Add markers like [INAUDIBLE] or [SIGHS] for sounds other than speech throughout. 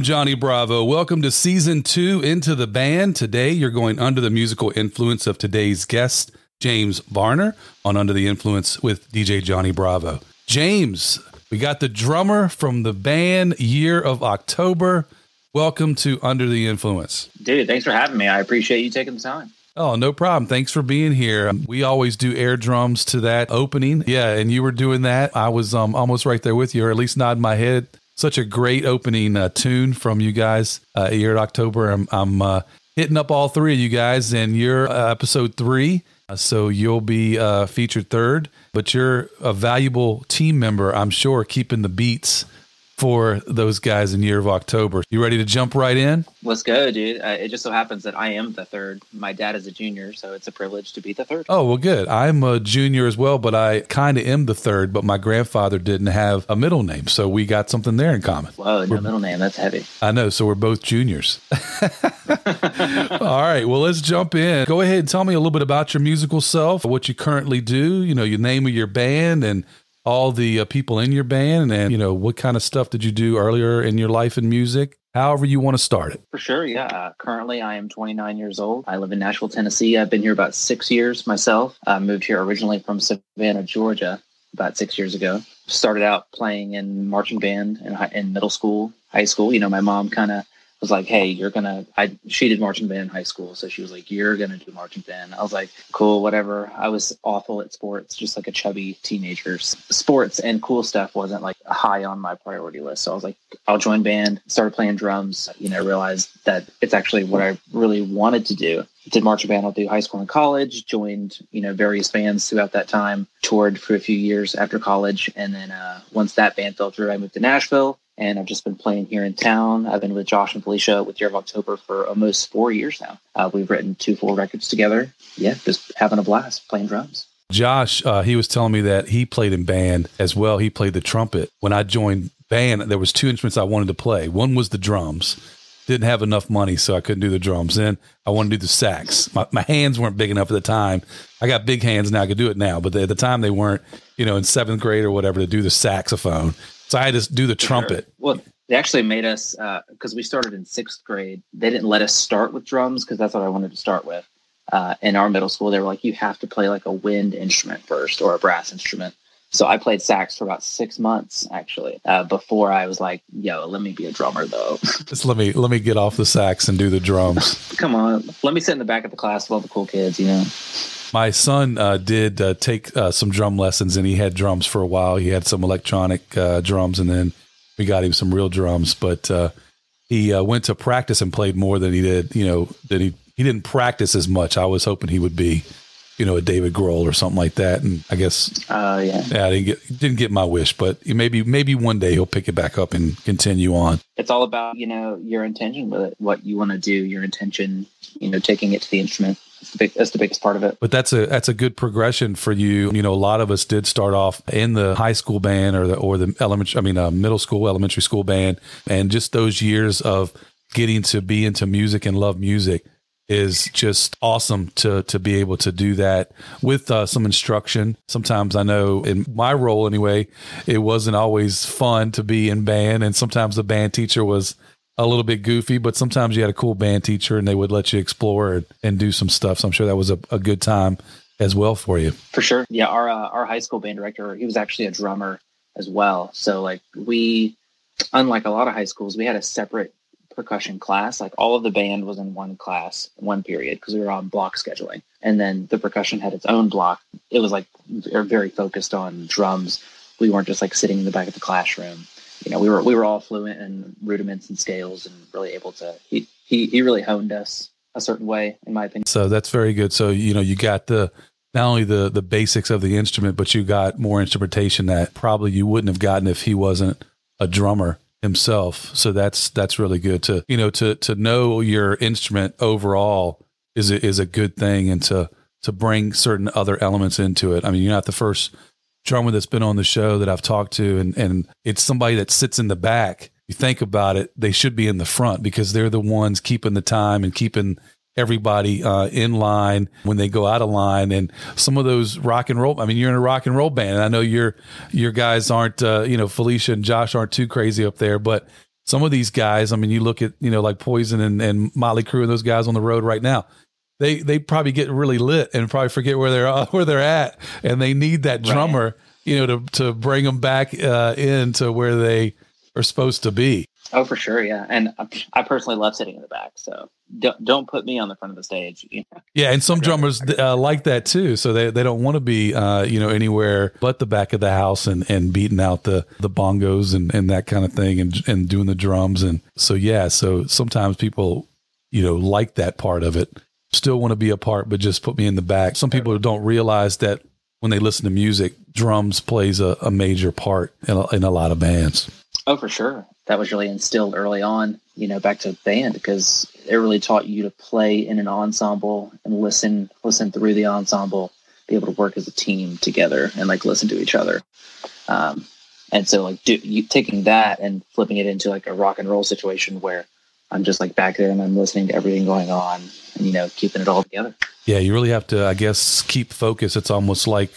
I'm Johnny Bravo. Welcome to season two into the band. Today, you're going under the musical influence of today's guest, James Varner, on Under the Influence with DJ Johnny Bravo. James, we got the drummer from the band Year of October. Welcome to Under the Influence. Dude, thanks for having me. I appreciate you taking the time. Oh, no problem. Thanks for being here. We always do air drums to that opening. Yeah, and you were doing that. I was um, almost right there with you, or at least nodding my head. Such a great opening uh, tune from you guys. Uh, Year of October. I'm, I'm uh, hitting up all three of you guys, and you're uh, episode three. Uh, so you'll be uh, featured third, but you're a valuable team member, I'm sure, keeping the beats for those guys in Year of October. You ready to jump right in? Let's go, dude. Uh, it just so happens that I am the third. My dad is a junior, so it's a privilege to be the third. Oh, well, good. I'm a junior as well, but I kind of am the third, but my grandfather didn't have a middle name. So we got something there in common. Whoa, no middle name. That's heavy. I know. So we're both juniors. [LAUGHS] All right. Well, let's jump in. Go ahead and tell me a little bit about your musical self, what you currently do, you know, your name of your band and all the uh, people in your band and, you know, what kind of stuff did you do earlier in your life in music? However, you want to start it. For sure, yeah. Uh, currently, I am 29 years old. I live in Nashville, Tennessee. I've been here about six years myself. I moved here originally from Savannah, Georgia, about six years ago. Started out playing in marching band in, high, in middle school, high school. You know, my mom kind of was like, "Hey, you're gonna." I she did marching band in high school, so she was like, "You're gonna do marching band." I was like, "Cool, whatever." I was awful at sports, just like a chubby teenager. Sports and cool stuff wasn't like high on my priority list. So I was like, "I'll join band." Started playing drums. You know, realized that it's actually what I really wanted to do. Did marching band all through high school and college. Joined you know various bands throughout that time. Toured for a few years after college, and then uh, once that band fell through, I moved to Nashville and I've just been playing here in town. I've been with Josh and Felicia with Year of October for almost four years now. Uh, we've written two full records together. Yeah, just having a blast playing drums. Josh, uh, he was telling me that he played in band as well. He played the trumpet. When I joined band, there was two instruments I wanted to play. One was the drums. Didn't have enough money, so I couldn't do the drums. Then I wanted to do the sax. My, my hands weren't big enough at the time. I got big hands now. I could do it now, but at the time they weren't. You know, in seventh grade or whatever, to do the saxophone. So I had to do the trumpet. Sure. Well, they actually made us because uh, we started in sixth grade. They didn't let us start with drums because that's what I wanted to start with. Uh, in our middle school, they were like, "You have to play like a wind instrument first or a brass instrument." So I played sax for about six months actually uh, before I was like, "Yo, let me be a drummer though." [LAUGHS] Just let me let me get off the sax and do the drums. Come on, let me sit in the back of the class with all the cool kids, you know. My son uh, did uh, take uh, some drum lessons, and he had drums for a while. He had some electronic uh, drums, and then we got him some real drums. But uh, he uh, went to practice and played more than he did. You know, that he he didn't practice as much. I was hoping he would be, you know, a David Grohl or something like that. And I guess, oh yeah, yeah, I didn't get didn't get my wish, but maybe maybe one day he'll pick it back up and continue on. It's all about you know your intention with it, what you want to do, your intention, you know, taking it to the instrument. That's the, big, that's the biggest part of it. But that's a that's a good progression for you. You know, a lot of us did start off in the high school band or the or the elementary, I mean, uh, middle school, elementary school band, and just those years of getting to be into music and love music is just awesome to to be able to do that with uh, some instruction. Sometimes I know in my role anyway, it wasn't always fun to be in band, and sometimes the band teacher was a little bit goofy, but sometimes you had a cool band teacher and they would let you explore and, do some stuff. So I'm sure that was a, a, good time as well for you. For sure. Yeah. Our, uh, our high school band director, he was actually a drummer as well. So like we, unlike a lot of high schools, we had a separate percussion class. Like all of the band was in one class, one period, because we were on block scheduling. And then the percussion had its own block. It was like very focused on drums. We weren't just like sitting in the back of the classroom you know, we were we were all fluent in rudiments and scales and really able to. He he he really honed us a certain way, in my opinion. So that's very good. So you know, you got the not only the the basics of the instrument, but you got more instrumentation that probably you wouldn't have gotten if he wasn't a drummer himself. So that's that's really good to you know to to know your instrument overall is a, is a good thing, and to to bring certain other elements into it. I mean, you're not the first drummer that's been on the show that I've talked to, and and it's somebody that sits in the back, you think about it, they should be in the front because they're the ones keeping the time and keeping everybody uh, in line when they go out of line. And some of those rock and roll. I mean, you're in a rock and roll band, and I know your your guys aren't. Uh, you know, Felicia and Josh aren't too crazy up there, but some of these guys. I mean, you look at you know like Poison and, and Mötley Crüe and those guys on the road right now. They they probably get really lit and probably forget where they're [LAUGHS] where they're at, and they need that drummer. Right. You know, to to bring them back uh, into where they are supposed to be. Oh, for sure, yeah. And I personally love sitting in the back, so don't don't put me on the front of the stage. You know? Yeah, and some drummers uh, like that too, so they, they don't want to be uh, you know anywhere but the back of the house and, and beating out the, the bongos and, and that kind of thing and and doing the drums and so yeah, so sometimes people you know like that part of it, still want to be a part, but just put me in the back. Some people don't realize that when they listen to music, drums plays a, a major part in a, in a lot of bands. Oh, for sure. That was really instilled early on, you know, back to band because it really taught you to play in an ensemble and listen, listen through the ensemble, be able to work as a team together and like listen to each other. Um, and so like do, you, taking that and flipping it into like a rock and roll situation where I'm just like back there and I'm listening to everything going on and, you know, keeping it all together. Yeah. You really have to, I guess, keep focus. It's almost like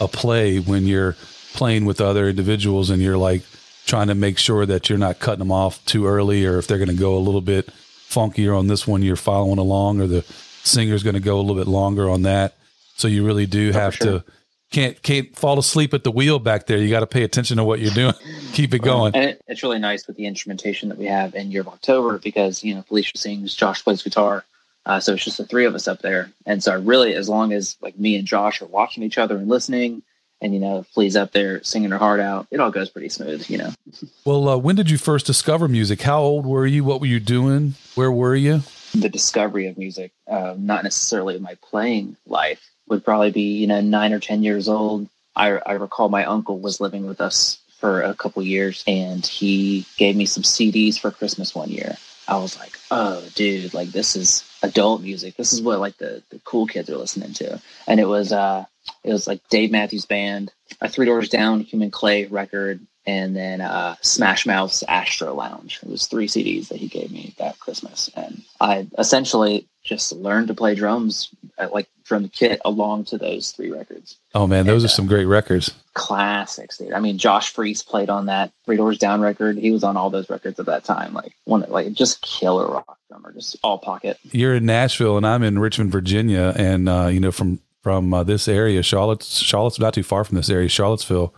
a play when you're playing with other individuals and you're like, trying to make sure that you're not cutting them off too early, or if they're going to go a little bit funkier on this one, you're following along, or the singer's going to go a little bit longer on that. So you really do oh, have sure. to can't can't fall asleep at the wheel back there. You got to pay attention to what you're doing. [LAUGHS] Keep it going. And it, it's really nice with the instrumentation that we have in Year of October because you know Felicia sings, Josh plays guitar, uh, so it's just the three of us up there. And so really, as long as like me and Josh are watching each other and listening, and you know Flea's up there singing her heart out it all goes pretty smooth you know [LAUGHS] well uh, when did you first discover music how old were you what were you doing where were you the discovery of music uh, not necessarily my playing life would probably be you know nine or ten years old. I, I recall my uncle was living with us for a couple years and he gave me some cds for christmas one year. I was like oh dude like this is adult music. This is what like the, the cool kids are listening to. And it was uh it was like Dave Matthews Band, a Three Doors Down Human Clay record, and then uh, Smash Mouth's Astro Lounge. It was three CDs that he gave me that Christmas, and I essentially just learned to play drums at, like from the kit along to those three records. Oh man, those and, are some great records. Classics, dude. I mean, Josh Freese played on that Three Doors Down record. He was on all those records at that time. Like one, like just killer rock drummer, just all pocket. You're in Nashville, and I'm in Richmond, Virginia, and uh, you know from from uh, this area. Charlotte's Charlotte's not too far from this area. Charlottesville.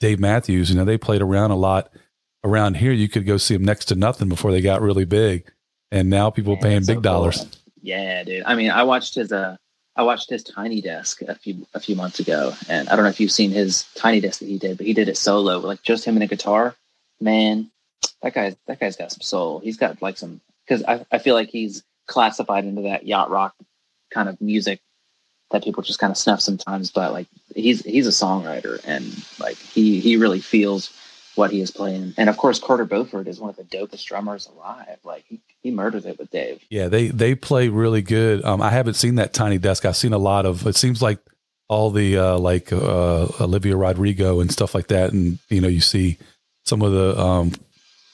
Dave Matthews. You know they played around a lot around here. You could go see them next to nothing before they got really big, and now people Man, paying big so dollars. Cool. Yeah, dude. I mean, I watched his uh, I watched his Tiny Desk a few a few months ago, and I don't know if you've seen his Tiny Desk that he did, but he did it solo, like just him and a guitar. Man, that guy that guy's got some soul. He's got like some because I I feel like he's classified into that yacht rock kind of music that people just kind of snuff sometimes. But like he's he's a songwriter and like he he really feels what he is playing. And of course, Carter Beauford is one of the dopest drummers alive. Like he, he murders it with Dave. Yeah, they they play really good. Um, I haven't seen that Tiny Desk. I've seen a lot of. It seems like all the uh, like uh, Olivia Rodrigo and stuff like that, and you know you see some of the um,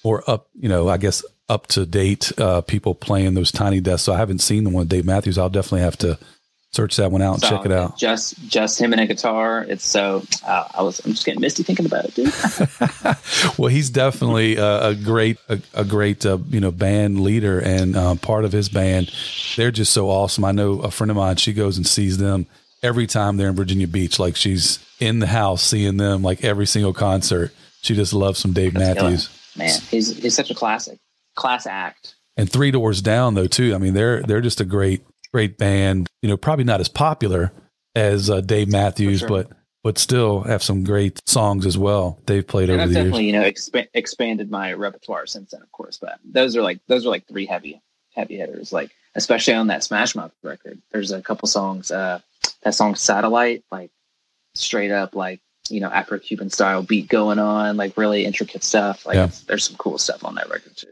more up, you know, I guess up to date uh, people playing those Tiny Desks. So I haven't seen the one Dave Matthews. I'll definitely have to search that one out and check it out. Just just him and a guitar. It's so uh, I was I'm just getting misty thinking about it, dude. [LAUGHS] [LAUGHS] well, he's definitely a, a great a, a great uh, you know band leader and um, part of his band. They're just so awesome. I know a friend of mine. She goes and sees them every time they're in Virginia Beach. Like she's in the house seeing them like every single concert. She just loves some Dave That's Matthews. Killer. Man, he's he's such a classic class act. And Three Doors Down though too. I mean, they're they're just a great great band. You know, probably not as popular as uh, Dave Matthews, sure. but but still have some great songs as well. They've played and over I've the definitely, years. you know, exp- expanded my repertoire since then, of course. But those are like those are like three heavy heavy hitters. Like especially on that Smash Mouth record, there's a couple songs. Uh, that song "Satellite," like straight up like you know Afro Cuban style beat going on, like really intricate stuff. Like yeah. there's some cool stuff on that record too.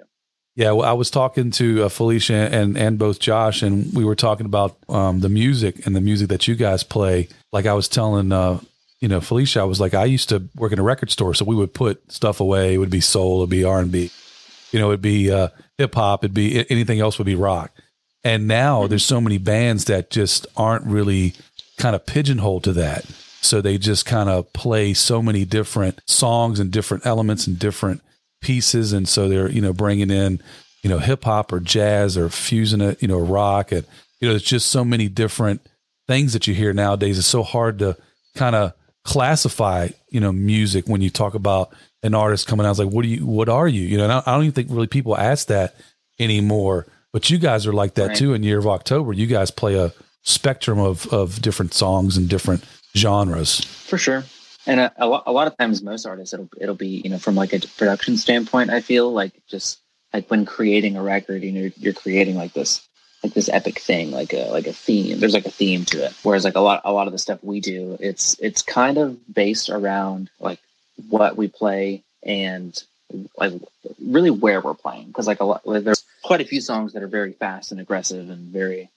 Yeah, well, I was talking to uh, Felicia and and both Josh, and we were talking about um, the music and the music that you guys play. Like I was telling, uh, you know, Felicia, I was like, I used to work in a record store, so we would put stuff away. It would be soul, it'd be R and B, You know, it'd be uh, hip hop, it'd be anything else would be rock. And now mm-hmm. there's so many bands that just aren't really kind of pigeonholed to that. So they just kind of play so many different songs and different elements and different pieces. And so they're, you know, bringing in, you know, hip hop or jazz or fusing it, you know, rock. And, you know, it's just so many different things that you hear nowadays. It's so hard to kind of classify, you know, music when you talk about an artist coming out. It's like, what do you, what are you? You know, I don't even think really people ask that anymore. But you guys are like that right. too in Year of October. You guys play a spectrum of, of different songs and different genres. For sure. And uh, a, a, lot, a lot of times, most artists, it'll it'll be you know from like a production standpoint. I feel like just like when creating a record, you know, you're, you're creating like this like this epic thing, like a like a theme. There's like a theme to it. Whereas like a lot a lot of the stuff we do, it's it's kind of based around like what we play and like really where we're playing. Because like a lot, like, there's quite a few songs that are very fast and aggressive and very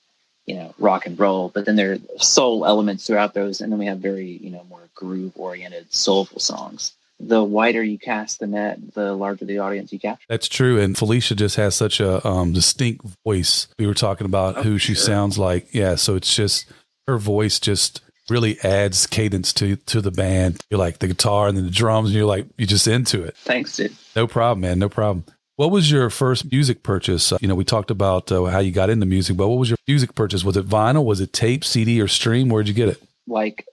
you know rock and roll, but then there are soul elements throughout those, and then we have very you know more groove oriented soulful songs the wider you cast the net, the larger the audience you capture. That's true. And Felicia just has such a um, distinct voice. We were talking about oh, who she sure. sounds like. Yeah. So it's just her voice just really adds cadence to to the band. You're like the guitar and then the drums, and you're like you're just into it. Thanks, dude. No problem, man. No problem. What was your first music purchase? Uh, you know, we talked about uh, how you got into music, but what was your music purchase? Was it vinyl? Was it tape, CD, or stream? Where'd you get it? like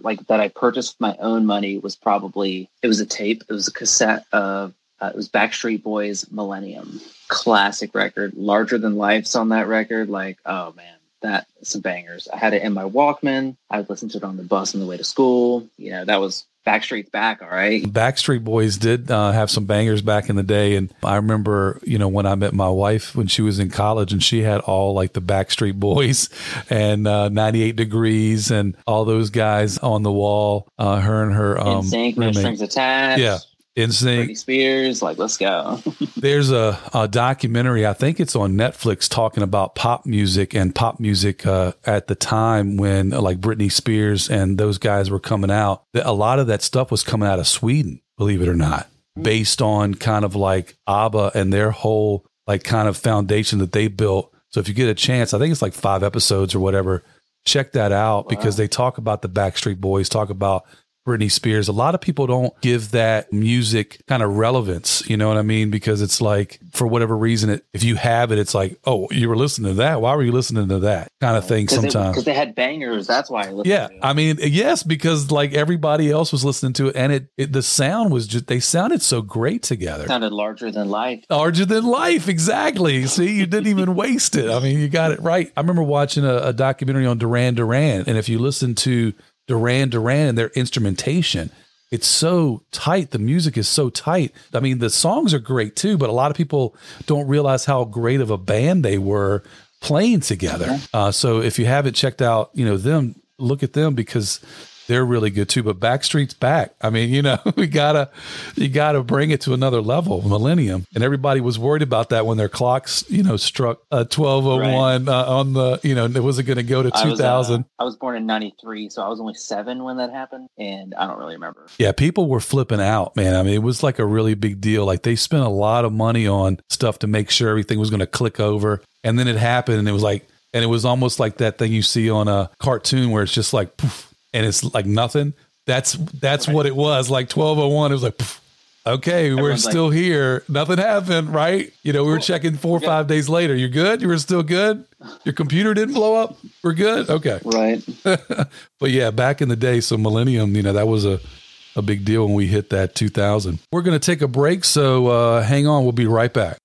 like that I purchased with my own money was probably it was a tape. It was a cassette of uh, it was Backstreet Boys Millennium, classic record, larger than life's on that record. Like oh man, that some bangers. I had it in my Walkman. I would listen to it on the bus on the way to school. You know that was Backstreet's back, all right. Backstreet Boys did uh, have some bangers back in the day, and I remember, you know, when I met my wife when she was in college, and she had all like the Backstreet Boys [LAUGHS] and uh, 98 Degrees and all those guys on the wall. Uh, her and her um, NSYNC, no strings attached. Yeah, NSYNC, Britney Spears, like let's go. [LAUGHS] There's a, a, documentary, I think it's on Netflix, talking about pop music and pop music uh, at the time when uh, like Britney Spears and those guys were coming out. A lot of that stuff was coming out of Sweden, believe it or not, based on kind of like ABBA and their whole like kind of foundation that they built. So if you get a chance, I think it's like five episodes or whatever. Check that out wow. because they talk about the Backstreet Boys, talk about Britney Spears. A lot of people don't give that music kind of relevance. You know what I mean? Because it's like, for whatever reason, it, if you have it, it's like, oh, you were listening to that. Why were you listening to that kind of thing sometimes? Because they had bangers. That's why I Yeah. I mean, yes, because like everybody else was listening to it and it, it, the sound was just, they sounded so great together. It sounded larger than life. Larger than life. Exactly. See, you didn't even waste it. I mean, you got it right. I remember watching a, a documentary on Duran Duran. And if you listen to, Duran Duran and their instrumentation. It's so tight. The music is so tight. I mean, the songs are great too, but a lot of people don't realize how great of a band they were playing together. Uh, so if you haven't checked out, you know, them, look at them because they're really good too. But Backstreet's back. I mean, you know, [LAUGHS] we gotta you gotta bring it to another level, millennium. And everybody was worried about that when their clocks, you know, struck uh, twelve oh one uh, on the, you know, it wasn't going to go to two thousand. I, uh, I was born in ninety three, so I was only seven when that happened, and I don't really remember. Yeah, people were flipping out, man. I mean, it was like a really big deal. Like they spent a lot of money on stuff to make sure everything was going to click over, and then it happened, and it was like. And it was almost like that thing you see on a cartoon where it's just like poof, and it's like nothing. That's that's right. what it was. Like twelve oh one, it was like. Pff, okay, Everyone's we're still like, here. Nothing happened, right? You know, we were checking four or five days later. You're good? You were still good? Your computer didn't blow up? We're good? Okay. Right. [LAUGHS] but yeah, back in the day, so Millennium, you know, that was a, a big deal when we hit that 2000. We're going to take a break, so uh, hang on. We'll be right back.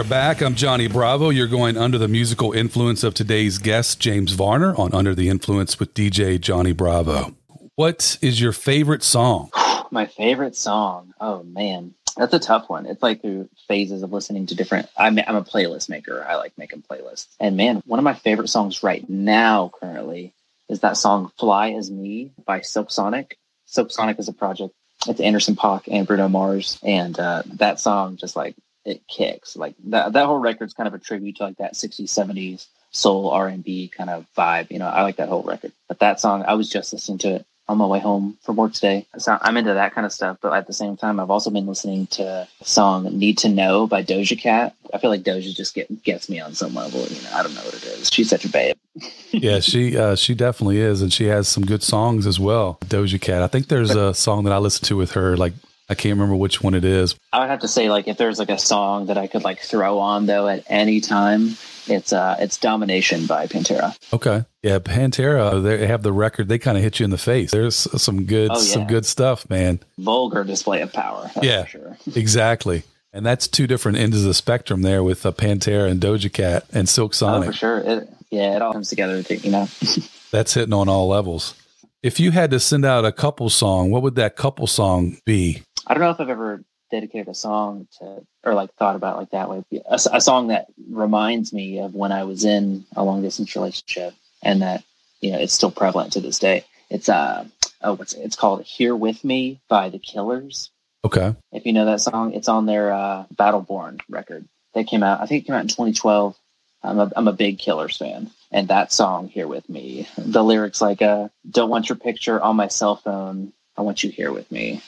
Are back. I'm Johnny Bravo. You're going under the musical influence of today's guest, James Varner, on Under the Influence with DJ Johnny Bravo. What is your favorite song? [SIGHS] My favorite song? Oh, man. That's a tough one. It's like through phases of listening to different. I'm, I'm a playlist maker. I like making playlists. And man, one of my favorite songs right now, currently, is that song "Fly As Me" by Silk Sonic. Silk Sonic is a project. It's Anderson .Paak and Bruno Mars, and uh, that song just like it kicks. Like that that whole record's kind of a tribute to like that 60s, 70s soul R and B kind of vibe. You know, I like that whole record. But that song, I was just listening to it on my way home from work today. So I'm into that kind of stuff. But at the same time, I've also been listening to the song "Need to Know" by Doja Cat. I feel like Doja just get, gets me on some level. You know, I don't know what it is. She's such a babe. [LAUGHS] yeah, she uh, she definitely is, and she has some good songs as well. Doja Cat. I think there's a song that I listen to with her, like I can't remember which one it is. I would have to say, like, if there's like a song that I could like throw on though at any time, it's uh it's Domination by Pantera. Okay. Yeah, Pantera, they have the record. They kind of hit you in the face. There's some good oh, yeah. some good stuff, man. Vulgar display of power. yeah. Sure. [LAUGHS] exactly. And that's two different ends of the spectrum there with uh, Pantera and Doja Cat and Silk Sonic. Oh, for sure. It, yeah, it all comes together, you know. [LAUGHS] that's hitting on all levels. If you had to send out a couple song, what would that couple song be? I don't know if I've ever dedicated a song to or like thought about like that way. A, a, song that reminds me of when i was in a long distance relationship and that you know it's still prevalent to this day. It's uh oh what's it? it's called here with me by the killers. Okay. If you know that song it's on their uh battleborn record. That came out i think it came out in 2012 i'm a, I'm a big killers fan and that song here with me the lyrics like uh don't want your picture on my cell phone. I want you here with me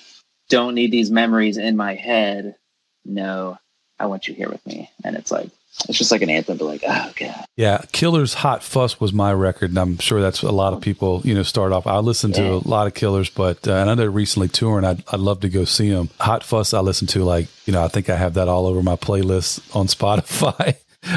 don't need these memories in my head. No, I want you here with me. And it's like, it's just like an anthem to like, oh god. Yeah, Killers Hot Fuss was my record, and I'm sure that's a lot of people, you know, start off. I listen to a lot of Killers, but uh, and I know they're recently touring. I'd, I'd love to go see them. Hot Fuss, I listen to like, you know, I think I have that all over my playlist on [LAUGHS] Spotify.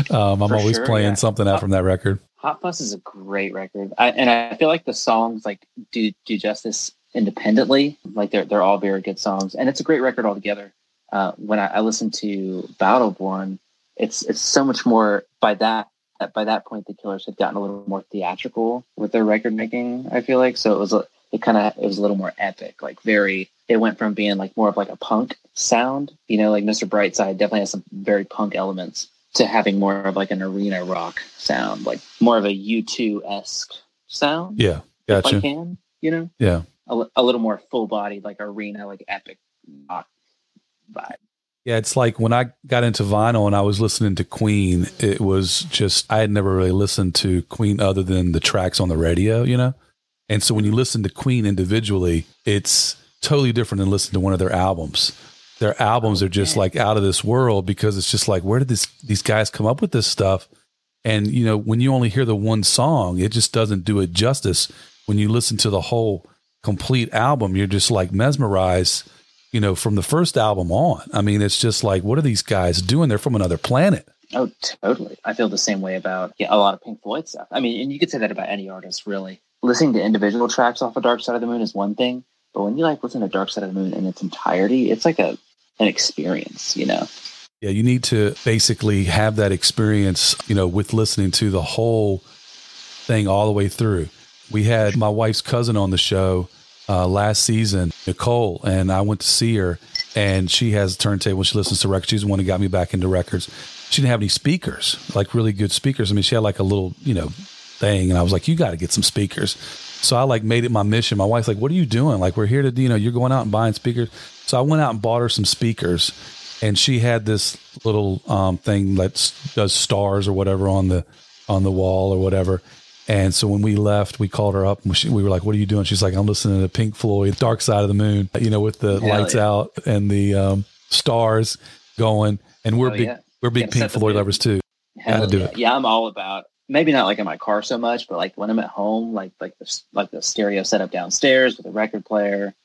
um, I'm For always sure, playing yeah. something out from that record. Hot Fuss is a great record, I, and I feel like the songs like do do justice independently. Like they're they're all very good songs, and it's a great record altogether. Uh, when I, I listen to Battleborn, it's it's so much more by that by that point the Killers had gotten a little more theatrical with their record making. I feel like so it was a, it kind of it was a little more epic, like very. It went from being like more of like a punk sound, you know, like Mr. Brightside definitely has some very punk elements to having more of like an arena rock sound, like more of a U2 esque sound. Yeah, gotcha. If I can, you know. Yeah, a, a little more full bodied, like arena, like epic rock vibe. Yeah, it's like when I got into vinyl and I was listening to Queen, it was just, I had never really listened to Queen other than the tracks on the radio, you know? And so when you listen to Queen individually, it's totally different than listening to one of their albums. Their albums are just like out of this world because it's just like, where did this, these guys come up with this stuff? And, you know, when you only hear the one song, it just doesn't do it justice. When you listen to the whole complete album, you're just like mesmerized, you know, from the first album on. I mean, it's just like, what are these guys doing? They're from another planet. Oh, totally. I feel the same way about yeah, a lot of Pink Floyd stuff. I mean, and you could say that about any artist, really. Listening to individual tracks off of Dark Side of the Moon is one thing, but when you like listen to Dark Side of the Moon in its entirety, it's like a an experience, you know. Yeah, you need to basically have that experience, you know, with listening to the whole thing all the way through. We had my wife's cousin on the show uh, last season, Nicole, and I went to see her, and she has a turntable. She listens to records. She's the one who got me back into records. She didn't have any speakers, like really good speakers. I mean, she had like a little, you know, thing, and I was like, "You got to get some speakers." So I like made it my mission. My wife's like, "What are you doing? Like, we're here to, you know, you're going out and buying speakers." So I went out and bought her some speakers, and she had this little um, thing that does stars or whatever on the on the wall or whatever and so when we left, we called her up and we were like, "What are you doing?" She's like, "I'm listening to Pink Floyd, Dark Side of the Moon." You know, with the Hell lights yeah. out and the um, stars going. And we're big, yeah. we're big Pink Floyd lovers too. Hell yeah. yeah, I'm all about. Maybe not like in my car so much, but like when I'm at home, like like the like the stereo setup downstairs with a record player,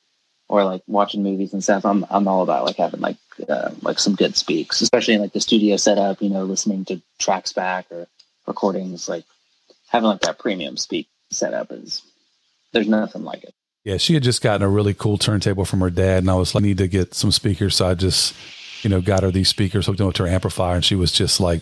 or like watching movies and stuff. I'm I'm all about like having like uh, like some good speaks, especially in like the studio setup. You know, listening to tracks back or recordings like having like that premium speak setup is there's nothing like it. Yeah, she had just gotten a really cool turntable from her dad, and I was like, I need to get some speakers. So I just, you know, got her these speakers, hooked them up to her amplifier, and she was just like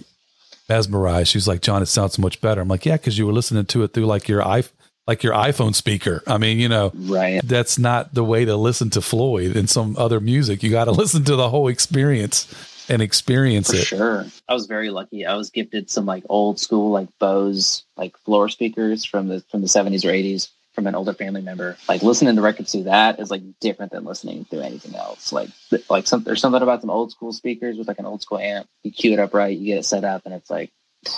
mesmerized. She's like, John, it sounds so much better. I'm like, yeah, because you were listening to it through like your i like your iPhone speaker. I mean, you know, right. That's not the way to listen to Floyd and some other music. You got to [LAUGHS] listen to the whole experience. And experience For it. sure. I was very lucky. I was gifted some like old school like Bose like floor speakers from the from the 70s or 80s from an older family member. Like listening to records through that is like different than listening through anything else. Like like some there's something about some old school speakers with like an old school amp. You cue it up right, you get it set up, and it's like [SIGHS] you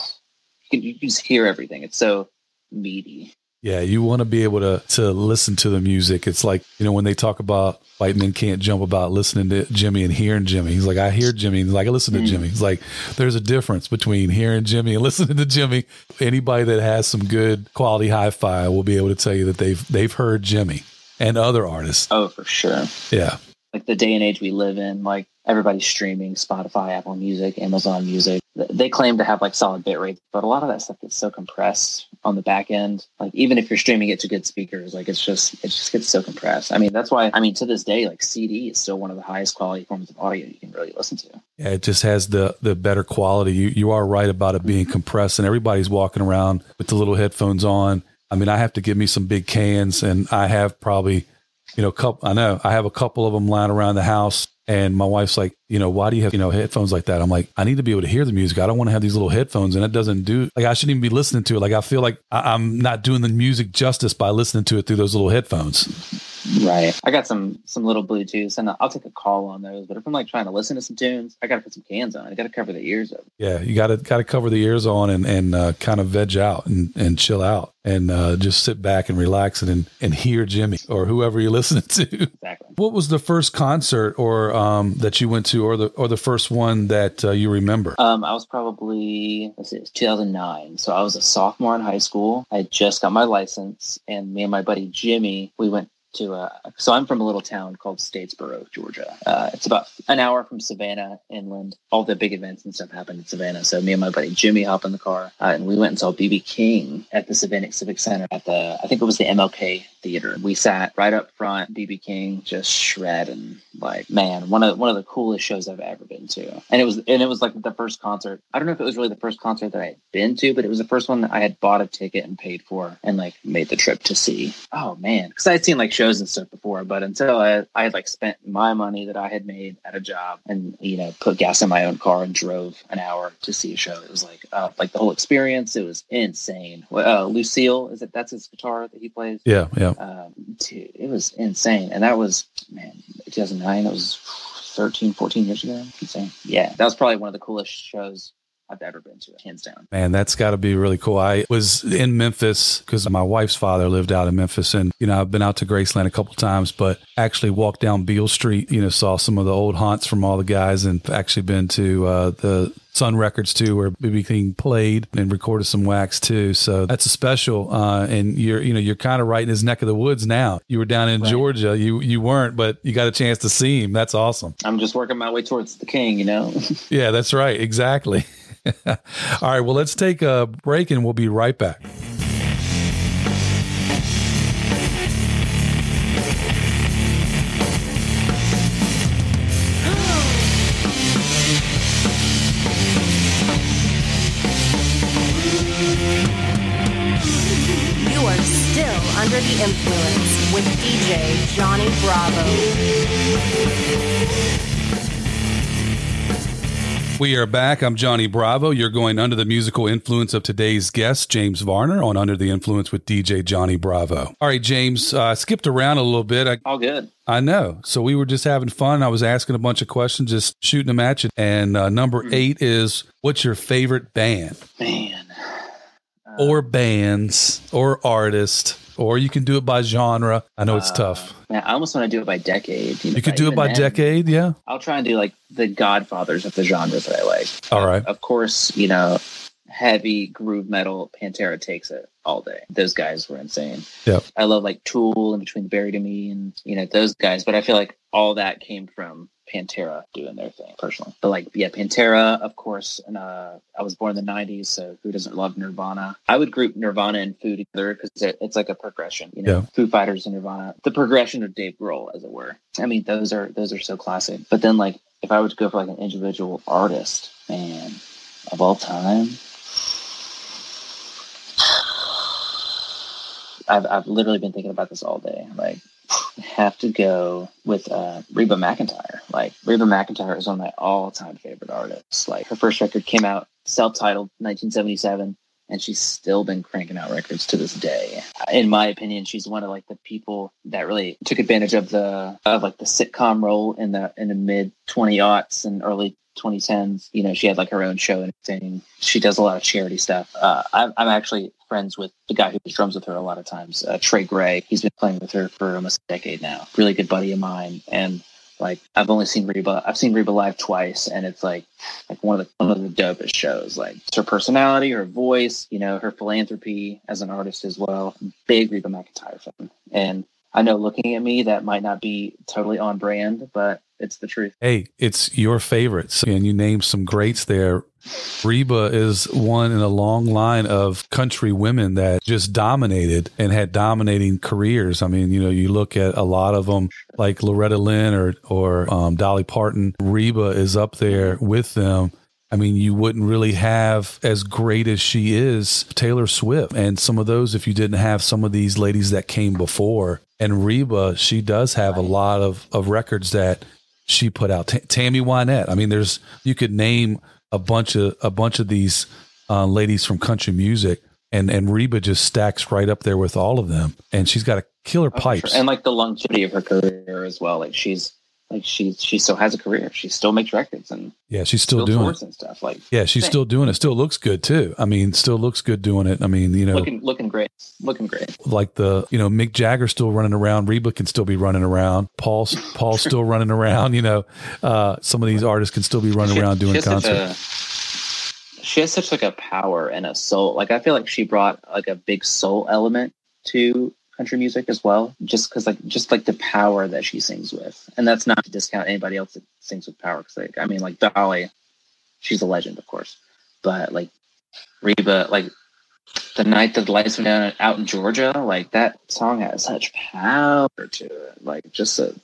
can, you can just hear everything. It's so meaty. Yeah, you want to be able to to listen to the music. It's like you know when they talk about white men can't jump about listening to Jimmy and hearing Jimmy. He's like, I hear Jimmy. He's like, I listen to Mm. Jimmy. He's like, there's a difference between hearing Jimmy and [LAUGHS] listening to Jimmy. Anybody that has some good quality hi-fi will be able to tell you that they've they've heard Jimmy and other artists. Oh, for sure. Yeah, like the day and age we live in, like everybody's streaming Spotify, Apple Music, Amazon Music. They claim to have like solid bit rates, but a lot of that stuff gets so compressed on the back end. Like even if you're streaming it to good speakers, like it's just it just gets so compressed. I mean, that's why I mean to this day, like CD is still one of the highest quality forms of audio you can really listen to. yeah. It just has the the better quality. You you are right about it being mm-hmm. compressed, and everybody's walking around with the little headphones on. I mean, I have to give me some big cans, and I have probably, you know, a couple. I know I have a couple of them lying around the house, and my wife's like, you know, why do you have you know headphones like that? I'm like, I need to be able to hear the music. I don't want to have these little headphones, and it doesn't do like I shouldn't even be listening to it. Like I feel like I, I'm not doing the music justice by listening to it through those little headphones. Right. I got some some little Bluetooths, and I'll take a call on those. But if I'm like trying to listen to some tunes, I got to put some cans on. I got to cover the ears up. Yeah, you got to got to cover the ears on and and uh, kind of veg out and and chill out and uh, just sit back and relax and and hear Jimmy or whoever you're [LAUGHS] listening to. Exactly. What was the first concert or um, that you went to, or the or the first one that uh, you remember? Um, I was probably let's see, it was 2009. So I was a sophomore in high school. I had just got my license, and me and my buddy Jimmy, we went to. Uh, so I'm from a little town called Statesboro, Georgia. Uh, it's about an hour from Savannah inland. All the big events and stuff happened in Savannah. So me and my buddy Jimmy hop in the car, uh, and we went and saw BB King at the Savannah Civic Center at the I think it was the MLK Theater. We sat right up front. BB King just shredding. Like man, one of one of the coolest shows I've ever been to. And it was and it was like the first concert. I don't know if it was really the first concert that I had been to, but it was the first one that I had bought a ticket and paid for and like made the trip to see. Oh man, because I had seen like shows and stuff before, but until I I had like spent my money that I had made at a job and you know put gas in my own car and drove an hour to see a show. It was like uh, like the whole experience. It was insane. Uh, Lucille is it? That's his guitar that he plays Yeah, yeah. um, dude, it was insane. And that was, man, 2009, that was 13, 14 years ago. Insane. Yeah, that was probably one of the coolest shows I've ever been to, hands down. Man, that's got to be really cool. I was in Memphis because my wife's father lived out in Memphis, and you know I've been out to Graceland a couple times, but actually walked down Beale Street. You know, saw some of the old haunts from all the guys, and actually been to uh, the Sun Records too, where BB King played and recorded some wax too. So that's a special. Uh, and you're you know you're kind of right in his neck of the woods now. You were down in Right. Georgia, you you weren't, but you got a chance to see him. That's awesome. I'm just working my way towards the king, you know? [LAUGHS] Yeah, that's right. Exactly. [LAUGHS] [LAUGHS] All right. Well, let's take a break and we'll be right back. We are back. I'm Johnny Bravo. You're going under the musical influence of today's guest, James Varner, on Under the Influence with DJ Johnny Bravo. All right, James, uh, skipped around a little bit. I, All good. I know. So we were just having fun. I was asking a bunch of questions, just shooting them at you. And uh, number eight is what's your favorite band Man. Uh, or bands or artist? Or you can do it by genre. I know it's uh, tough. Man, I almost want to do it by decade. know, You could do it by then, decade. Yeah. I'll try and do like the godfathers of the genres that I like. All right. Of course, you know, heavy groove metal, Pantera takes it all day. Those guys were insane. Yep. I love like Tool in between Buried and Me and you know those guys, but I feel like all that came from Pantera doing their thing personally. But like yeah, Pantera, of course. And uh, I was born in the '90s, so who doesn't love Nirvana? I would group Nirvana and Foo together because it's like a progression. You know, Yeah. Foo Fighters and Nirvana, the progression of Dave Grohl, as it were. I mean, those are those are so classic. But then like if I were to go for like an individual artist, man, of all time. [SIGHS] I've, I've literally been thinking about this all day. Like, have to go with uh, Reba McEntire. Like Reba McEntire is one of my all-time favorite artists. Like her first record came out self-titled 1977 and she's still been cranking out records to this day. In my opinion, she's one of like the people that really took advantage of the of like the sitcom role in the in the mid 20 aughts and early 2010s. You know, she had like her own show and everything. She does a lot of charity stuff. Uh, I'm, I'm actually friends with the guy who drums with her a lot of times, uh, Trey Gray. He's been playing with her for almost a decade now. Really good buddy of mine. And like I've only seen Reba. I've seen Reba live twice, and it's like like one of the one of the dopest shows. Like her personality, her voice, you know, her philanthropy as an artist as well. Big Reba McEntire fan, and I know looking at me that might not be totally on brand, but it's the truth. Hey, it's your favorites, and you named some greats there. Reba is one in a long line of country women that just dominated and had dominating careers. I mean, you know, you look at a lot of them like Loretta Lynn or or um, Dolly Parton. Reba is up there with them. I mean, you wouldn't really have as great as she is Taylor Swift and some of those if you didn't have some of these ladies that came before. And Reba, she does have a lot of, of records that she put out. T- Tammy Wynette. I mean, there's you could name a bunch of a bunch of these uh, ladies from country music, and and Reba just stacks right up there with all of them. And she's got a killer Oh, pipes. sure. and like the longevity of her career as well. Like she's like she she still has a career. She still makes records and yeah, she's still still doing it. and stuff. Like Yeah, she's still doing it. Still looks good too. I mean, still looks good doing it. I mean, you know, looking looking great, looking great. like the you know Mick Jagger still running around. Reba can still be running around. Paul's [LAUGHS] Paul's still running around. You know, uh, some of these artists can still be running She- around doing she has such concerts. she has such like a power and a soul. Like I feel like she brought like a big soul element to country music as well. Just because like just like the power that she sings with, and that's not to discount anybody else that sings with power. Because like I mean, like Dolly, she's a legend, of course, but like Reba, like the night that the lights went down out in Georgia, like that song has such power to it. Like just a,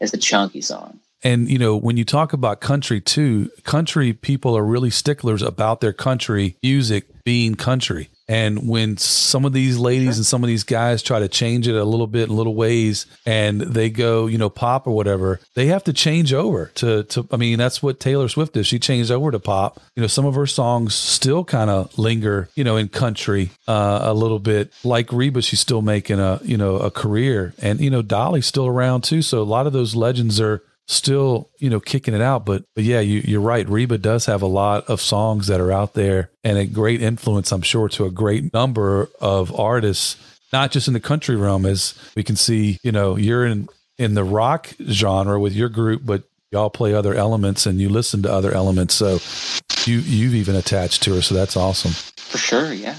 it's a chunky song. And you know, when you talk about country too, country people are really sticklers about their country music being country. And when some of these ladies and some of these guys try to change it a little bit in little ways and they go, you know, pop or whatever, they have to change over to to I mean, that's what Taylor Swift did. She changed over to pop. You know, some of her songs still kind of linger, you know, in country uh, a little bit. Like Reba, she's still making a, you know, a career. And you know, Dolly's still around too. So a lot of those legends are still you know kicking it out. But but yeah you, you're right. Reba does have a lot of songs that are out there and a great influence i'm sure to a great number of artists not just in the country realm as we can see you know you're in in the rock genre with your group but y'all play other elements and you listen to other elements. So you you've even attached to her. So that's awesome. For sure, yeah.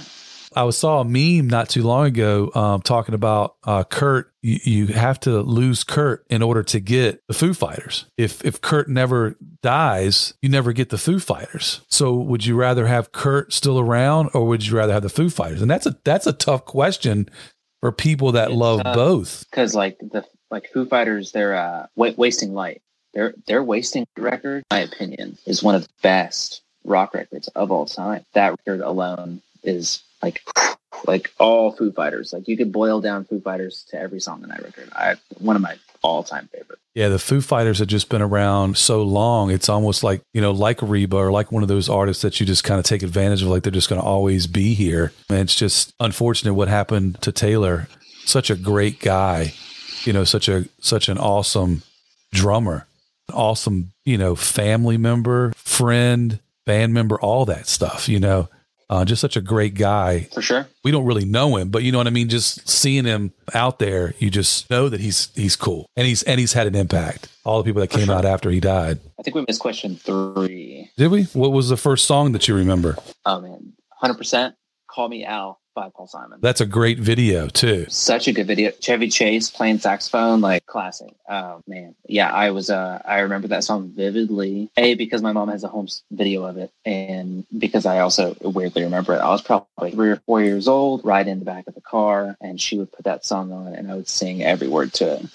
I saw a meme not too long ago um, talking about uh, Kurt. You, you have to lose Kurt in order to get the Foo Fighters. If if Kurt never dies, you never get the Foo Fighters. So would you rather have Kurt still around, or would you rather have the Foo Fighters? And that's a that's a tough question for people that It's love tough. both. because like the like Foo Fighters, they're uh, wa- wasting light. Their their wasting record, in my opinion, is one of the best rock records of all time. That record alone is like [SIGHS] like all Foo Fighters. Like you could boil down Foo Fighters to every song in that record. I one of my all time favorites. Yeah, the Foo Fighters have just been around so long. It's almost like, you know, like Reba or like one of those artists that you just kind of take advantage of, like they're just going to always be here. And it's just unfortunate what happened to Taylor. Such a great guy, you know, such a, such an awesome drummer, awesome, you know, family member, friend, band member, all that stuff, you know, uh, just such a great guy For sure. we don't really know him, but you know what I mean. Just seeing him out there, you just know that he's he's cool, and he's and he's had an impact. All the people that For came sure. out after he died. I think we missed question three. Did we? What was the first song that you remember? Oh man, hundred percent. Call me Al by Paul Simon. That's a great video too. such a good video. Chevy Chase playing saxophone, like classic. Oh man, yeah, I was. Uh, I remember that song vividly. A because my mom has a home video of it, and because I also weirdly remember it. I was probably three or four years old, right in the back of the car, and she would put that song on, and I would sing every word to it.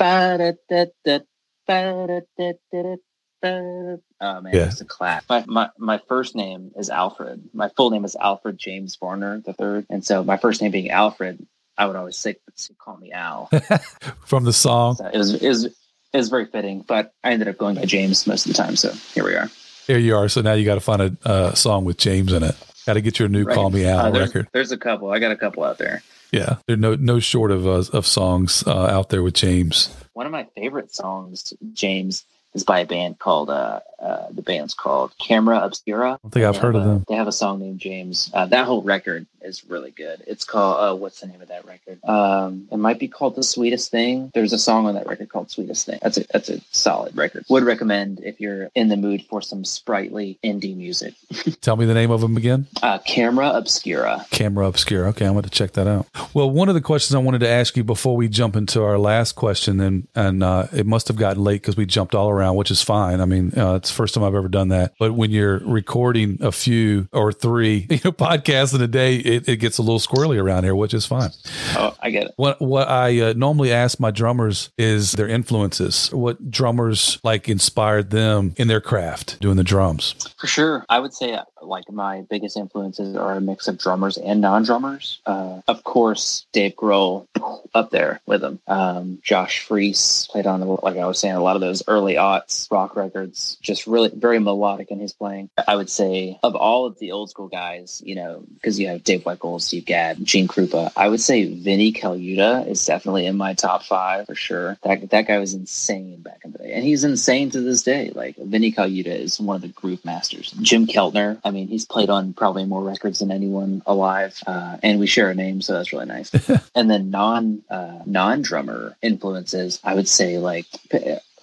Ba-da- Oh man, Yeah. it's a clap. My, my my first name is Alfred. My full name is Alfred James Varner the third, and so my first name being Alfred, I would always say, say "Call Me Al." [LAUGHS] From the song, so it was it was it was very fitting, but I ended up going by James most of the time. So here we are. Here you are. So now you got to find a uh, song with James in it. Got to get your new Right. "Call Me Al" Uh, there's, record. There's a couple. I got a couple out there. Yeah, there's no no short of uh, of songs uh, out there with James. One of my favorite songs, James, is by a band called uh, uh the band's called Camera Obscura. I think I've heard have of them. They have a song named James. Uh, that whole record is really good. It's called uh, what's the name of that record? Um, it might be called The Sweetest Thing. There's a song on that record called Sweetest Thing. That's a that's a solid record. Would recommend if you're in the mood for some sprightly indie music. [LAUGHS] Tell me the name of them again. Uh, Camera Obscura. Camera Obscura. Okay, I'm going to check that out. Well, one of the questions I wanted to ask you before we jump into our last question, and and uh, it must have gotten late because we jumped all around, which is fine. I mean, uh, it's first time I've ever done that. But when you're recording a few or three, [LAUGHS] you know, podcasts in a day, it, it gets a little squirrely around here, which is fine. Oh, I get it. What what I uh, normally ask my drummers is their influences. What drummers like inspired them in their craft doing the drums? For sure. I would say like my biggest influences are a mix of drummers and non-drummers. Uh, of course, Dave Grohl up there with them. Um, Josh Freese played on, the, like I was saying, a lot of those early aughts rock records, just really very melodic in his playing. I would say of all of the old school guys, you know, because you have Dave Weckl, Steve Gadd, Gene Krupa, I would say Vinny Colaiuta is definitely in my top five for sure. That, that guy was insane back in the day. And he's insane to this day. Like Vinny Colaiuta is one of the groove masters. Jim Keltner, I mean, he's played on probably more records than anyone alive. Uh, and we share a name, so that's really nice. [LAUGHS] and then non uh, non drummer influences, I would say like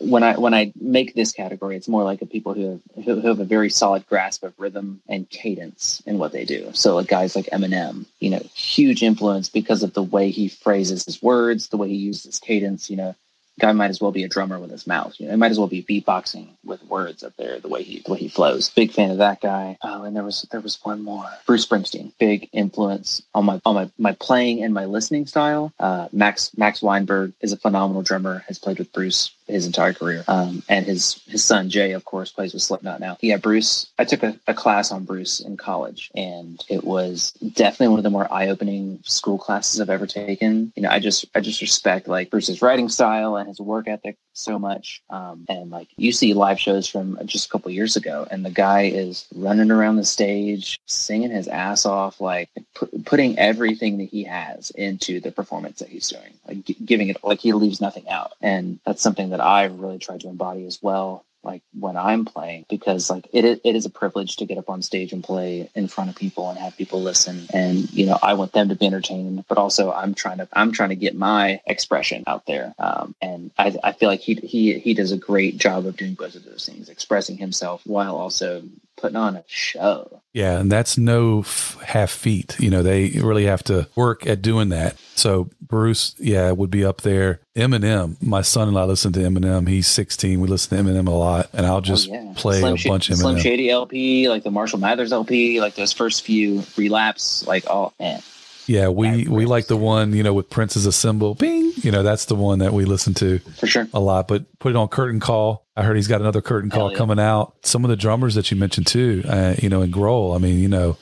when I when I make this category, it's more like a people who have who, have a very solid grasp of rhythm and cadence in what they do. So like guys like Eminem, you know, huge influence because of the way he phrases his words, the way he uses cadence. You know, guy might as well be a drummer with his mouth. You know, he might as well be beatboxing with words up there. The way he the way he flows. Big fan of that guy. Oh, and there was there was one more. Bruce Springsteen, big influence on my on my my playing and my listening style. Uh, Max Max Weinberg is a phenomenal drummer. Has played with Bruce his entire career. Um, and his his son Jay, of course, plays with Slipknot now. Yeah, Bruce. I took a, a class on Bruce in college, and it was definitely one of the more eye opening school classes I've ever taken. You know, I just I just respect like Bruce's writing style and his work ethic so much. Um, and like you see live shows from just a couple years ago, and the guy is running around the stage, singing his ass off, like pu- putting everything that he has into the performance that he's doing, like gi- giving it like he leaves nothing out. And that's something that I've really tried to embody as well. Like when I'm playing, because like it it is a privilege to get up on stage and play in front of people and have people listen. And you know, I want them to be entertained, but also I'm trying to I'm trying to get my expression out there. Um, and I, I feel like he he he does a great job of doing both of those things, expressing himself while also putting on a show. Yeah, and that's no f- half feat. You know, they really have to work at doing that. So Bruce, yeah, would be up there. Eminem, my son-in-law listen to Eminem. He's 16. We listen to Eminem a lot, and I'll oh, just Oh, yeah. play Slim a Sh- bunch of Slim Shady LP, like the Marshall Mathers LP, like those first few relapse, like all man. Yeah, we we like the one you know with Prince as a symbol. Bing, you know that's the one that we listen to For sure. a lot. But put it on Curtain Call. I heard he's got another Curtain Hell Call yeah. coming out. Some of the drummers that you mentioned too, uh, you know, and Grohl. I mean, you know,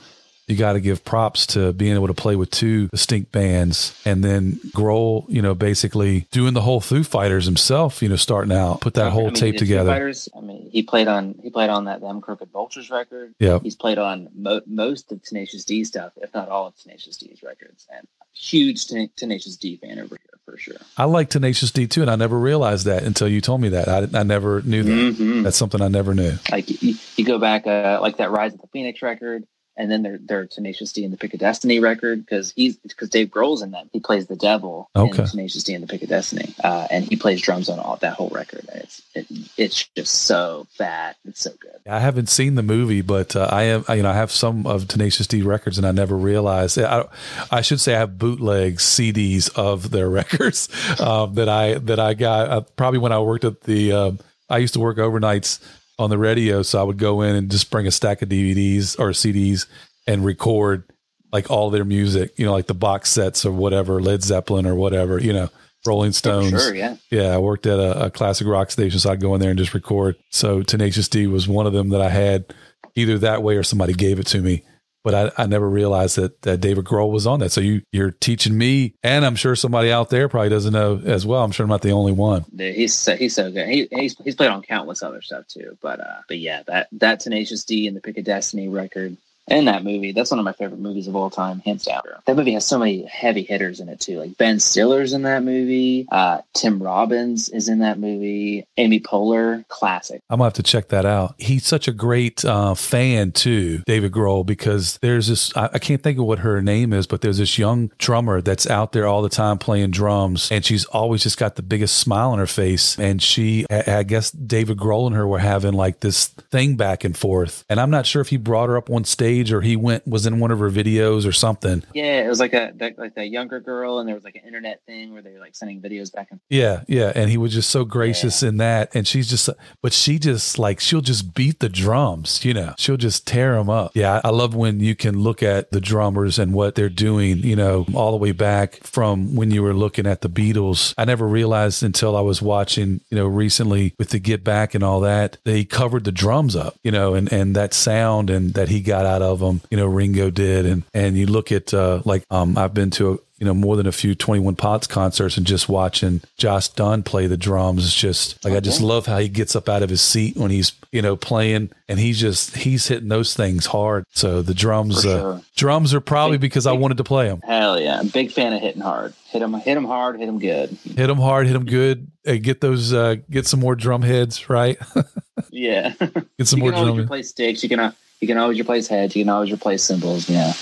you got to give props to being able to play with two distinct bands, and then Grohl, you know, basically doing the whole Foo Fighters himself. You know, starting out, put that I whole mean, tape the Foo together. Fighters, I mean, he played on he played on that Them Crooked Vultures record. Yeah, He's played on mo- most of Tenacious D stuff, if not all of Tenacious D's records. And huge Ten- Tenacious D fan over here for sure. I like Tenacious D too, and I never realized that until you told me that. I, I never knew that. Mhm. That's something I never knew. Like you, you go back, uh, like that Rize of the Fenix record, and then their their Tenacious D and the Pick of Destiny record because he's because Dave Grohl's in that. He plays the devil Okay. in Tenacious D and the Pick of Destiny, uh, and he plays drums on all that whole record. It's it, it's just so fat. It's so good. I haven't seen the movie, but uh, I am, you know, I have some of Tenacious D records, and I never realized. I, I should say I have bootleg CDs of their [LAUGHS] records um, that I that I got uh, probably when I worked at the. Um, I used to work overnights on the radio, so I would go in and just bring a stack of DVDs or CDs and record like all their music, you know, like the box sets or whatever, Led Zeppelin or whatever, you know, Rolling Stones. sure, yeah. Yeah, I worked at a, a classic rock station, so I'd go in there and just record. So Tenacious D was one of them that I had either that way or somebody gave it to me. But I, I never realized that, that David Grohl was on that. So you you're teaching me, and I'm sure somebody out there probably doesn't know as well. I'm sure I'm not the only one. He's so, he's so good. He, he's he's played on countless other stuff too. But uh, but yeah, that that Tenacious D and the Pick of Destiny record in that movie. That's one of my favorite movies of all time, hands down. That movie has so many heavy hitters in it too. Like Ben Stiller's in that movie. Uh, Tim Robbins is in that movie. Amy Poehler, classic. I'm gonna have to check that out. He's such a great uh, fan too, David Grohl, because there's this. I, I can't think of what her name is, but there's this young drummer that's out there all the time playing drums, and she's always just got the biggest smile on her face. And she, I I guess, David Grohl and her were having like this thing back and forth, and I'm not sure if he brought her up on stage or he went was in one of her videos or something. Yeah, it was like a that, like a younger girl, and there was like an internet thing where they were like sending videos back and Yeah, yeah, and he was just so gracious in that, and she's just, but she just like she'll just beat the drums, you know, she'll just tear them up. Yeah, I love when you can look at the drummers and what they're doing, you know, all the way back from when you were looking at the Beatles. I never realized until I was watching, you know, recently with the Get Back and all that, they covered the drums up, you know, and and that sound and that he got out of them, you know, Ringo did, and and you look at uh, like um, I've been to a, you know more than a few 21 Pilots concerts and just watching Josh Dun play the drums is just like i just love how he gets up out of his seat when he's you know playing and he's just he's hitting those things hard. So the drums For uh, drums are probably Big- because i wanted to play them hell yeah, I'm a big fan of hitting hard. Hit him, hit him hard, hit him good. hit them hard hit them good. Uh, get those uh, get some more drum heads right? [LAUGHS] Yeah, get some you more drum replace sticks. You can uh, you can always replace heads. You can always replace cymbals. Yeah,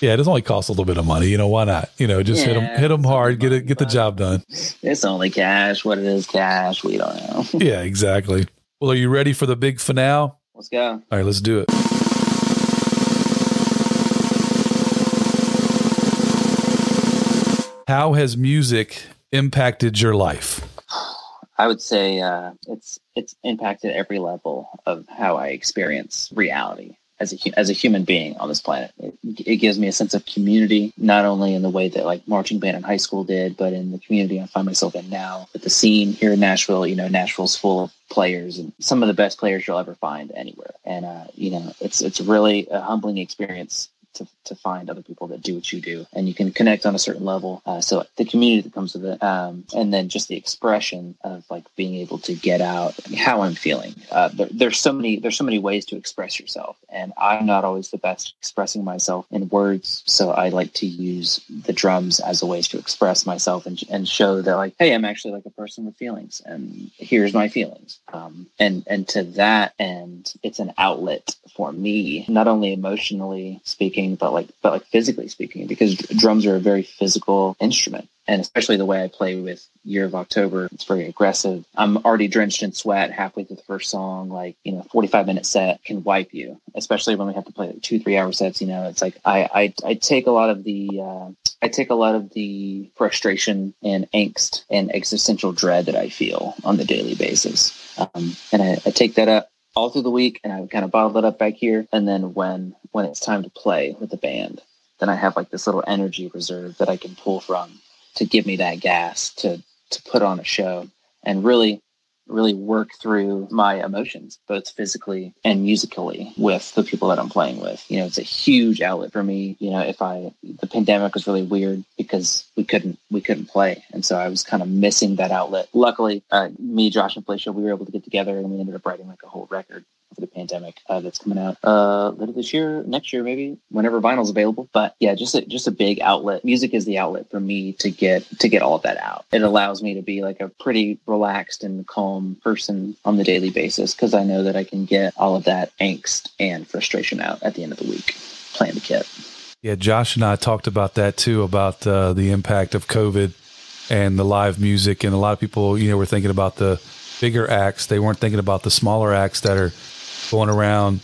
yeah it does only cost a little bit of money you know why not you know just hit 'em hit them hit them hard get it get the job done it's only cash. What it is, cash. We don't know. [LAUGHS] yeah exactly well are you ready for the big finale Let's go. all right let's do it How has music impacted your life? I would say uh, it's it's impacted every level of how I experience reality as a as a human being on this planet. It, it gives me a sense of community, not only in the way that like marching band in high school did, but in the community I find myself in now. With the scene here in Nashville, you know, Nashville's full of players and some of the best players you'll ever find anywhere. And uh, you know, it's it's really a humbling experience to, to find other people that do what you do and you can connect on a certain level. Uh, so the community that comes with it um, and then just the expression of like being able to get out how i'm feeling. Uh, there, there's so many there's so many ways to express yourself and i'm not always the best expressing myself in words so i like to use the drums as a way to express myself and, and show that like hey i'm actually like a person with feelings and here's my feelings. Um, and and to that end it's an outlet for me not only emotionally speaking but like but like physically speaking because drums are a very physical instrument and especially the way I play with Year of October, it's very aggressive. I'm already drenched in sweat halfway through the first song. Like, you know, 45 minute set can wipe you, especially when we have to play like two, three hour sets. You know, it's like I, I, I take a lot of the, uh, I take a lot of the frustration and angst and existential dread that I feel on the daily basis. Um, and I, I take that up all through the week and I would kind of bottle it up back here. And then when, when it's time to play with the band, then I have like this little energy reserve that I can pull from to give me that gas to to put on a show and really really work through my emotions both physically and musically with the people that I'm playing with. You know it's a huge outlet for me. You know if I the pandemic was really weird because we couldn't we couldn't play. And so I was kind of missing that outlet. Luckily uh, me Josh and Felicia we were able to get together and we ended up writing like a whole record for the pandemic uh, that's coming out uh, later this year, next year maybe, whenever vinyl's available. But yeah, just a, just a big outlet. Music is the outlet for me to get to get all of that out. It allows me to be like a pretty relaxed and calm person on the daily basis because I know that I can get all of that angst and frustration out at the end of the week playing the kit. Yeah, Josh and I talked about that too, about uh, the impact of COVID and the live music. And a lot of people, you know, were thinking about the bigger acts. They weren't thinking about the smaller acts that are going around,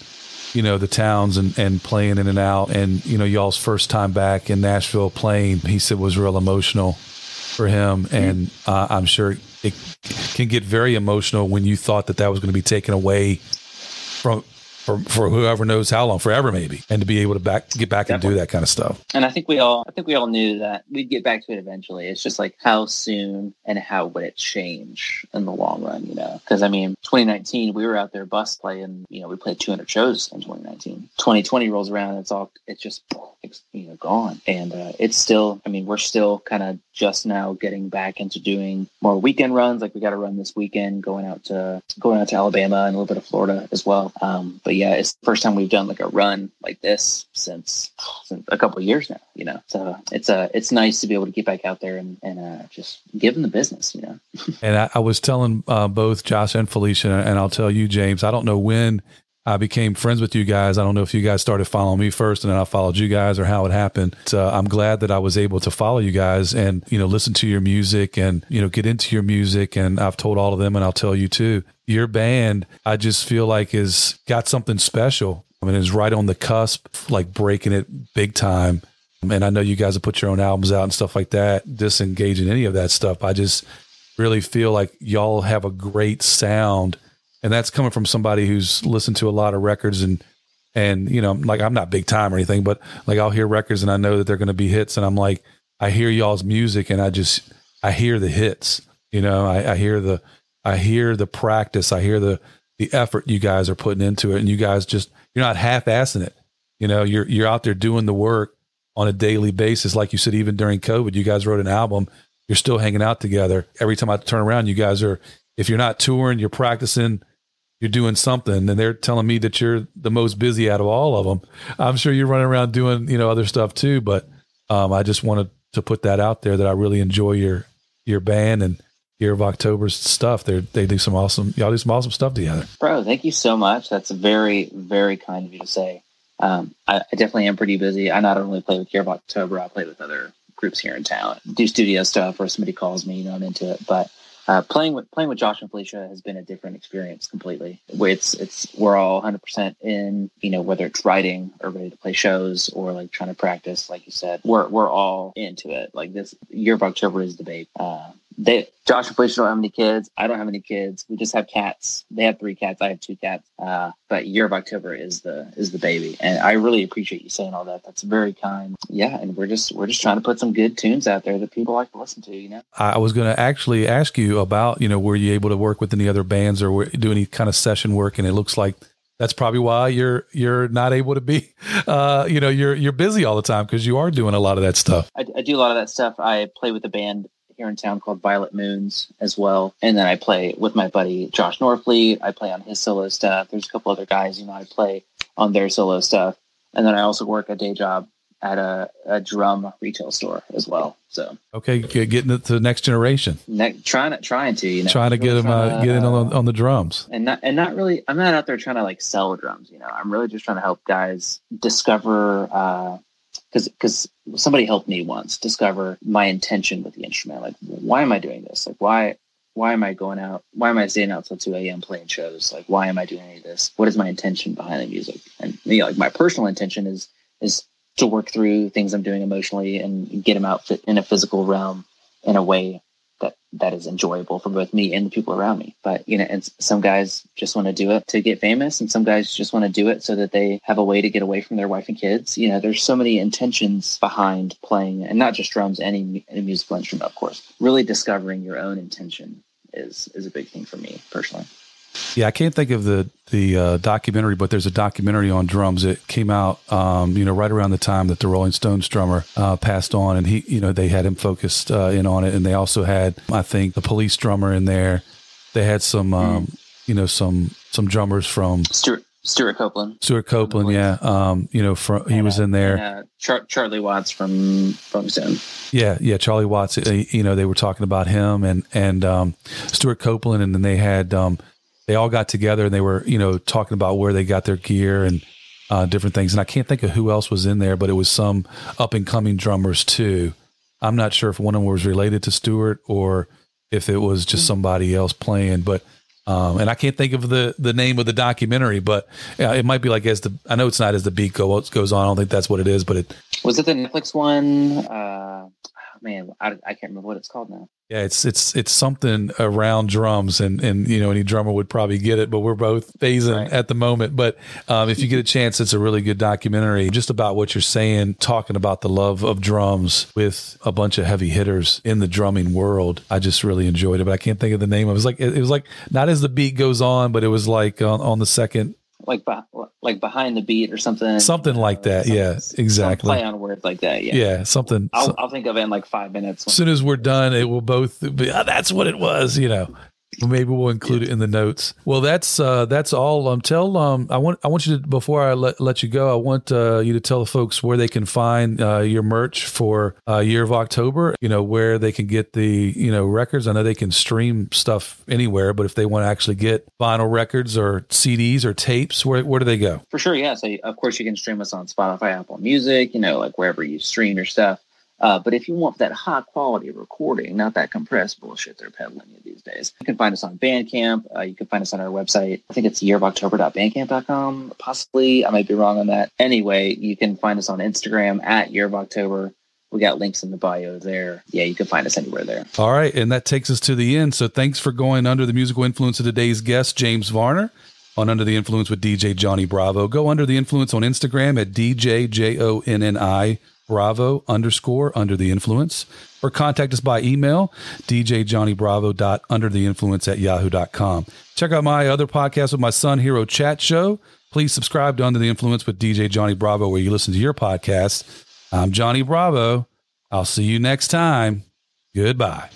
you know, the towns and, and playing in and out. And, you know, y'all's first time back in Nashville playing, he said was real emotional for him. And uh, I'm sure it can get very emotional when you thought that that was going to be taken away from for, for whoever knows how long, forever maybe, and to be able to back get back Definitely. and do that kind of stuff. And I think we all, I think we all knew that we'd get back to it eventually. It's just like how soon and how would it change in the long run, you know? Because I mean, 2019 we were out there bus playing, you know, we played 200 shows in 2019. 2020 rolls around, it's all, it's just, it's, you know, gone, and uh, it's still. I mean, we're still kind of just now getting back into doing more weekend runs. Like we got to run this weekend, going out to going out to Alabama and a little bit of Florida as well. Um, but it's the first time we've done like a run like this since, since a couple years now. You know, so it's uh it's nice to be able to get back out there and and uh, just give them the business. You know. [LAUGHS] and I, I was telling uh, both Josh and Felicia, and I'll tell you, James. I don't know when I became friends with you guys. I don't know if you guys started following me first and then I followed you guys or how it happened. Uh, I'm glad that I was able to follow you guys and, you know, listen to your music and, you know, get into your music. And I've told all of them and I'll tell you too, your band, I just feel like is got something special. I mean, it's right on the cusp, like breaking it big time. And I know you guys have put your own albums out and stuff like that, disengaging any of that stuff. I just really feel like y'all have a great sound and that's coming from somebody who's listened to a lot of records and and you know like i'm not big time or anything but like i'll hear records and i know that they're going to be hits and i'm like i hear y'all's music and i just i hear the hits you know? I, I hear the i hear the practice. I hear the the effort you guys are putting into it and you guys just you're not half-assing it. You know you're you're out there doing the work on a daily basis. Like you said even during covid you guys wrote an album. You're still hanging out together. Every time i turn around you guys are if you're not touring you're practicing you're doing something and they're telling me that you're the most busy out of all of them. I'm sure you're running around doing, you know, other stuff too, but um, I just wanted to put that out there that I really enjoy your your band and Year of October's stuff. They they do some awesome y'all do some awesome stuff together. Bro, thank you so much. That's very very kind of you to say. Um, I, I, definitely am pretty busy. I not only play with Year of October, I play with other groups here in town, do studio stuff, or somebody calls me, you know, I'm into it. But uh, playing with playing with Josh and Felicia has been a different experience completely. It's it's we're all 100 percent in, you know, whether it's writing or ready to play shows or like trying to practice, like you said, we're we're all into it. Like this year of October is the babe. Uh, they Josh and Felicia don't have any kids. I don't have any kids. We just have cats. They have three cats. I have two cats. Uh, but year of October is the is the baby, and I really appreciate you saying all that. That's very kind. Yeah, and we're just we're just trying to put some good tunes out there that people like to listen to. You know, I was going to actually ask you about you know were you able to work with any other bands or do any kind of session work, and it looks like that's probably why you're you're not able to be [LAUGHS] uh, you know you're you're busy all the time because you are doing a lot of that stuff I, I, do a lot of that stuff i play with a band here in town called Violet Moons as well. And then I play with my buddy Josh Norfleet. I play on his solo stuff. There's a couple other guys, you know, I play on their solo stuff. And then I also work a day job at a, a drum retail store as well. So okay, getting it to the next generation. Ne- trying to trying to you know trying to get them uh, get in on, on the drums and not and not really. I'm not out there trying to like sell drums. You know, I'm really just trying to help guys discover uh, because because somebody helped me once discover my intention with the instrument. Like, why am I doing this? Like, why why am I going out? Why am I staying out till two a.m. playing shows? Like, why am I doing any of this? What is my intention behind the music? And you know, like my personal intention is is to work through things I'm doing emotionally and get them out in a physical realm in a way that is enjoyable for both me and the people around me. But you know, and some guys just want to do it to get famous, and some guys just want to do it so that they have a way to get away from their wife and kids. You know, there's so many intentions behind playing, and not just drums, any any musical instrument, of course. Really discovering your own intention is is a big thing for me personally. Yeah, I can't think of the the uh, documentary, but there's a documentary on drums. It came out, um, you know, right around the time that the Rolling Stones drummer uh, passed on, and he, you know, they had him focused uh, in on it, and they also had, I think, the Police drummer in there. They had some, um, mm. you know, some some drummers from Stuart Stewart Copeland. Stewart Copeland, yeah. Um, you know, from, he and, was in there. And, uh, Char- Charlie Watts from from Stone. Yeah, yeah. Charlie Watts. Uh, you know, they were talking about him and and um, Stewart Copeland, and then they had um, they all got together and they were, you know, talking about where they got their gear and uh, different things. And I can't think of who else was in there, but it was some up and coming drummers too. I'm not sure if one of them was related to Stewart or if it was just mm-hmm. somebody else playing, but um, and I can't think of the the name of the documentary, but uh, it might be like as the I know it's not as the beat goes goes on. I don't think that's what it is, but it was it the Netflix one. Uh, man, I, I can't remember what it's called now. Yeah, it's it's it's something around drums, and and you know any drummer would probably get it, but we're both phasing right. at the moment. But um, if you get a [LAUGHS] chance, it's a really good documentary, just about what you're saying, talking about the love of drums with a bunch of heavy hitters in the drumming world. I just really enjoyed it, but I can't think of the name. It was like it was like not as the beat goes on, but it was like on, on the second like like behind the beat or something. Something uh, like that. Something, yeah, exactly. Play on words like that. Yeah. Yeah, something. I'll, I'll, think of it in like five minutes. As soon as we're done, it will both be. Oh, that's what it was. You know. Maybe we'll include yeah. it in the notes. Well, that's uh, that's all. Um, tell um, I want I want you to before I let, let you go, I want uh, you to tell the folks where they can find uh, your merch for uh, Year of October. You know where they can get the you know records. I know they can stream stuff anywhere, but if they want to actually get vinyl records or CDs or tapes, where where do they go? For sure, yeah. So of course you can stream us on Spotify, Apple Music. You know, like wherever you stream your stuff. Uh, but if you want that high quality recording, not that compressed bullshit they're peddling you these days, you can find us on Bandcamp. Uh, you can find us on our website. I think it's yearofoctober.bandcamp.com. Possibly, I might be wrong on that. Anyway, you can find us on Instagram at Year of October. We got links in the bio there. Yeah, you can find us anywhere there. All right. And that takes us to the end. So thanks for going under the musical influence of today's guest, James Varner on Under the Influence with DJ Johnny Bravo. Go under the influence on Instagram at DJ J O N N I bravo underscore under the influence or contact us by email djjohnnybravo dot under the influence at yahoo.com check out my other podcast with my son hero chat show. Please subscribe to under the influence with dj johnny bravo where you listen to your podcast. I'm johnny bravo. I'll see you next time. Goodbye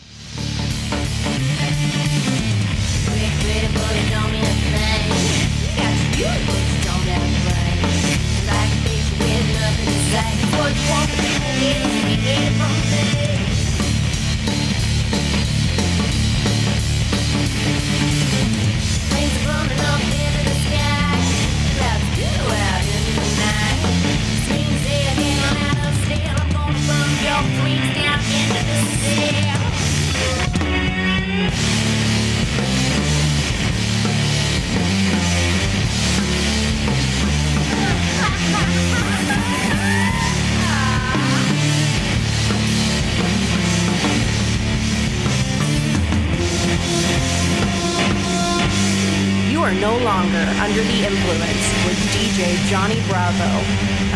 under the influence with DJ Johnny Bravo.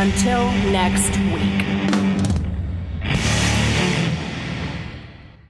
Until next week.